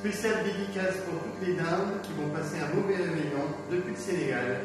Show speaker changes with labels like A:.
A: Spéciale dédicace pour toutes les dames qui vont passer un mauvais réveillon depuis le Sénégal.